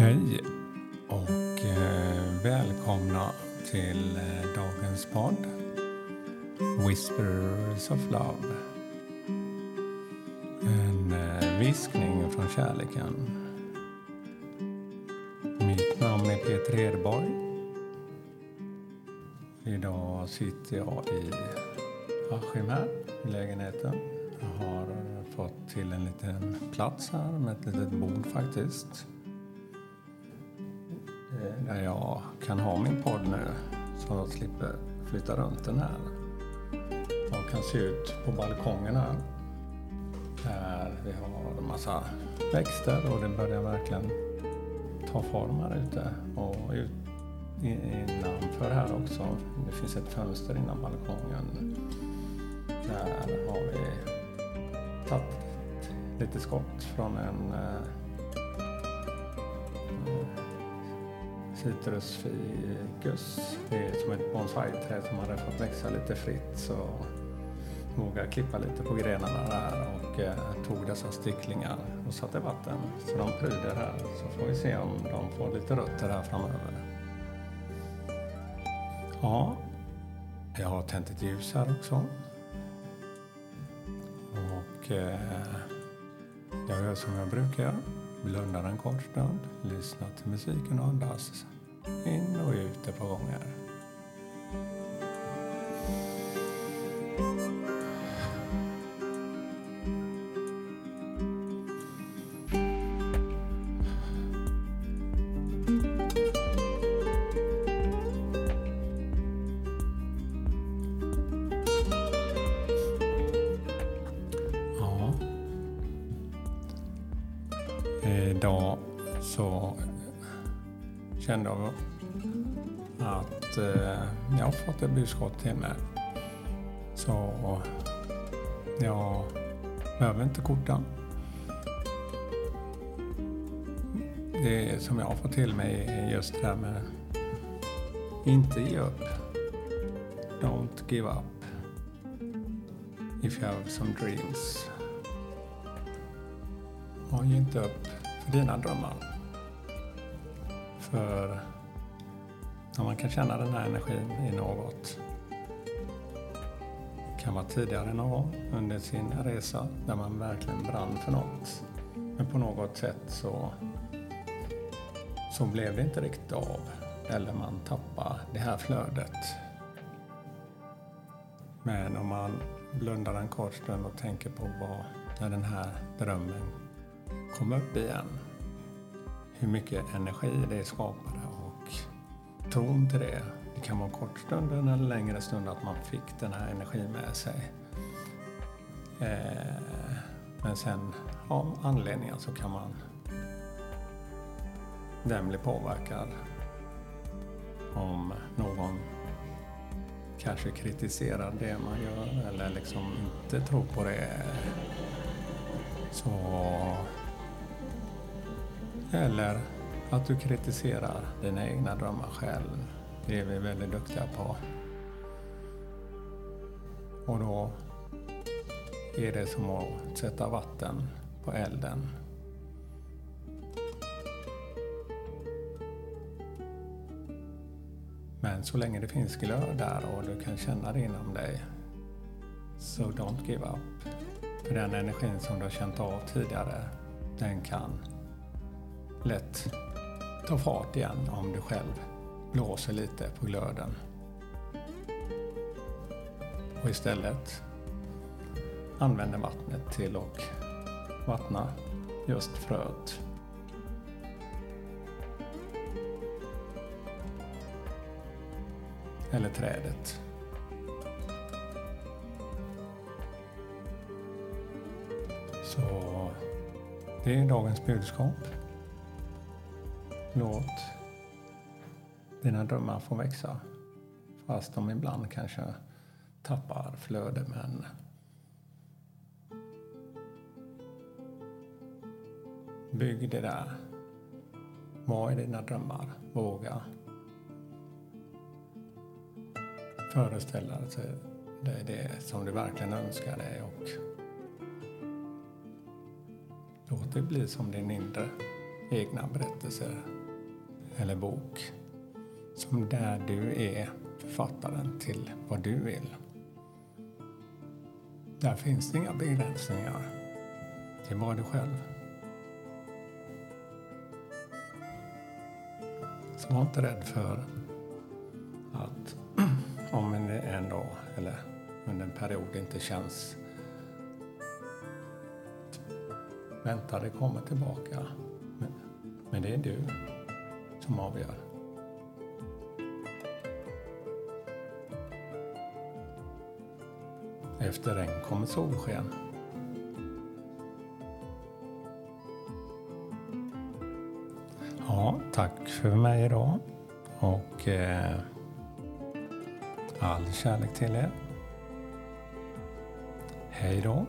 Hej och eh, välkomna till eh, dagens podd Whispers of Love. En eh, viskning från kärleken. Mitt namn är Peter Hedborg. Idag sitter jag i Askim här i lägenheten. Jag har fått till en liten plats här med ett litet bord faktiskt där jag kan ha min podd nu så jag slipper flytta runt den här. Jag kan se ut på balkongen här där vi har en massa växter och det börjar verkligen ta form här ute. Och ut, innanför här också, det finns ett fönster innan balkongen. Där har vi tagit lite skott från en eh, citrusfikus. Det är som ett bonsai-träd som hade fått växa lite fritt så vågade klippa lite på grenarna där och eh, tog dessa stycklingar och satte vatten. Så de pryder här så får vi se om de får lite rötter här framöver. Ja, jag har tänt ett ljus här också. Och eh, jag gör som jag brukar göra blundar en kort stund, lyssnar till musiken och andas. In och ut. Eh, idag så kände jag att eh, jag har fått ett budskap till mig. Så jag behöver inte korta. Det som jag har fått till mig är just det här med inte ge upp. Don't give up. If you have some dreams. Och ge inte upp för dina drömmar. För när man kan känna den här energin i något det kan vara tidigare någon gång under sin resa där man verkligen brann för något. Men på något sätt så, så blev det inte riktigt av. Eller man tappar det här flödet. Men om man blundar en kort stund och tänker på vad, när den här drömmen kom upp igen. Hur mycket energi det skapade och tron till det. Det kan vara kort stund eller längre stund att man fick den här energin med sig. Eh, men sen av anledningar så kan man den blir påverkad om någon kanske kritiserar det man gör eller liksom inte tror på det. Så eller att du kritiserar dina egna drömmar själv. Det är vi väldigt duktiga på. Och då är det som att sätta vatten på elden. Men så länge det finns glöd där och du kan känna det inom dig, så don't give up. För den energin som du har känt av tidigare, den kan lätt ta fart igen om du själv blåser lite på glöden. Och istället använder vattnet till att vattna just fröet. Eller trädet. Så det är dagens budskap. Låt dina drömmar få växa. Fast de ibland kanske tappar flöde men bygg det där. Var i dina drömmar. Våga föreställa dig det som du verkligen önskar dig och låt det bli som din inre egna berättelse eller bok. Som där du är författaren till vad du vill. Där finns det inga begränsningar. Det är bara du själv. Så var inte rädd för att om en dag eller under en period inte känns Vänta, det kommer tillbaka. Men, men det är du som avgör. Efter regn kommer solsken. Ja, tack för mig idag. Och eh, all kärlek till er. Hej då.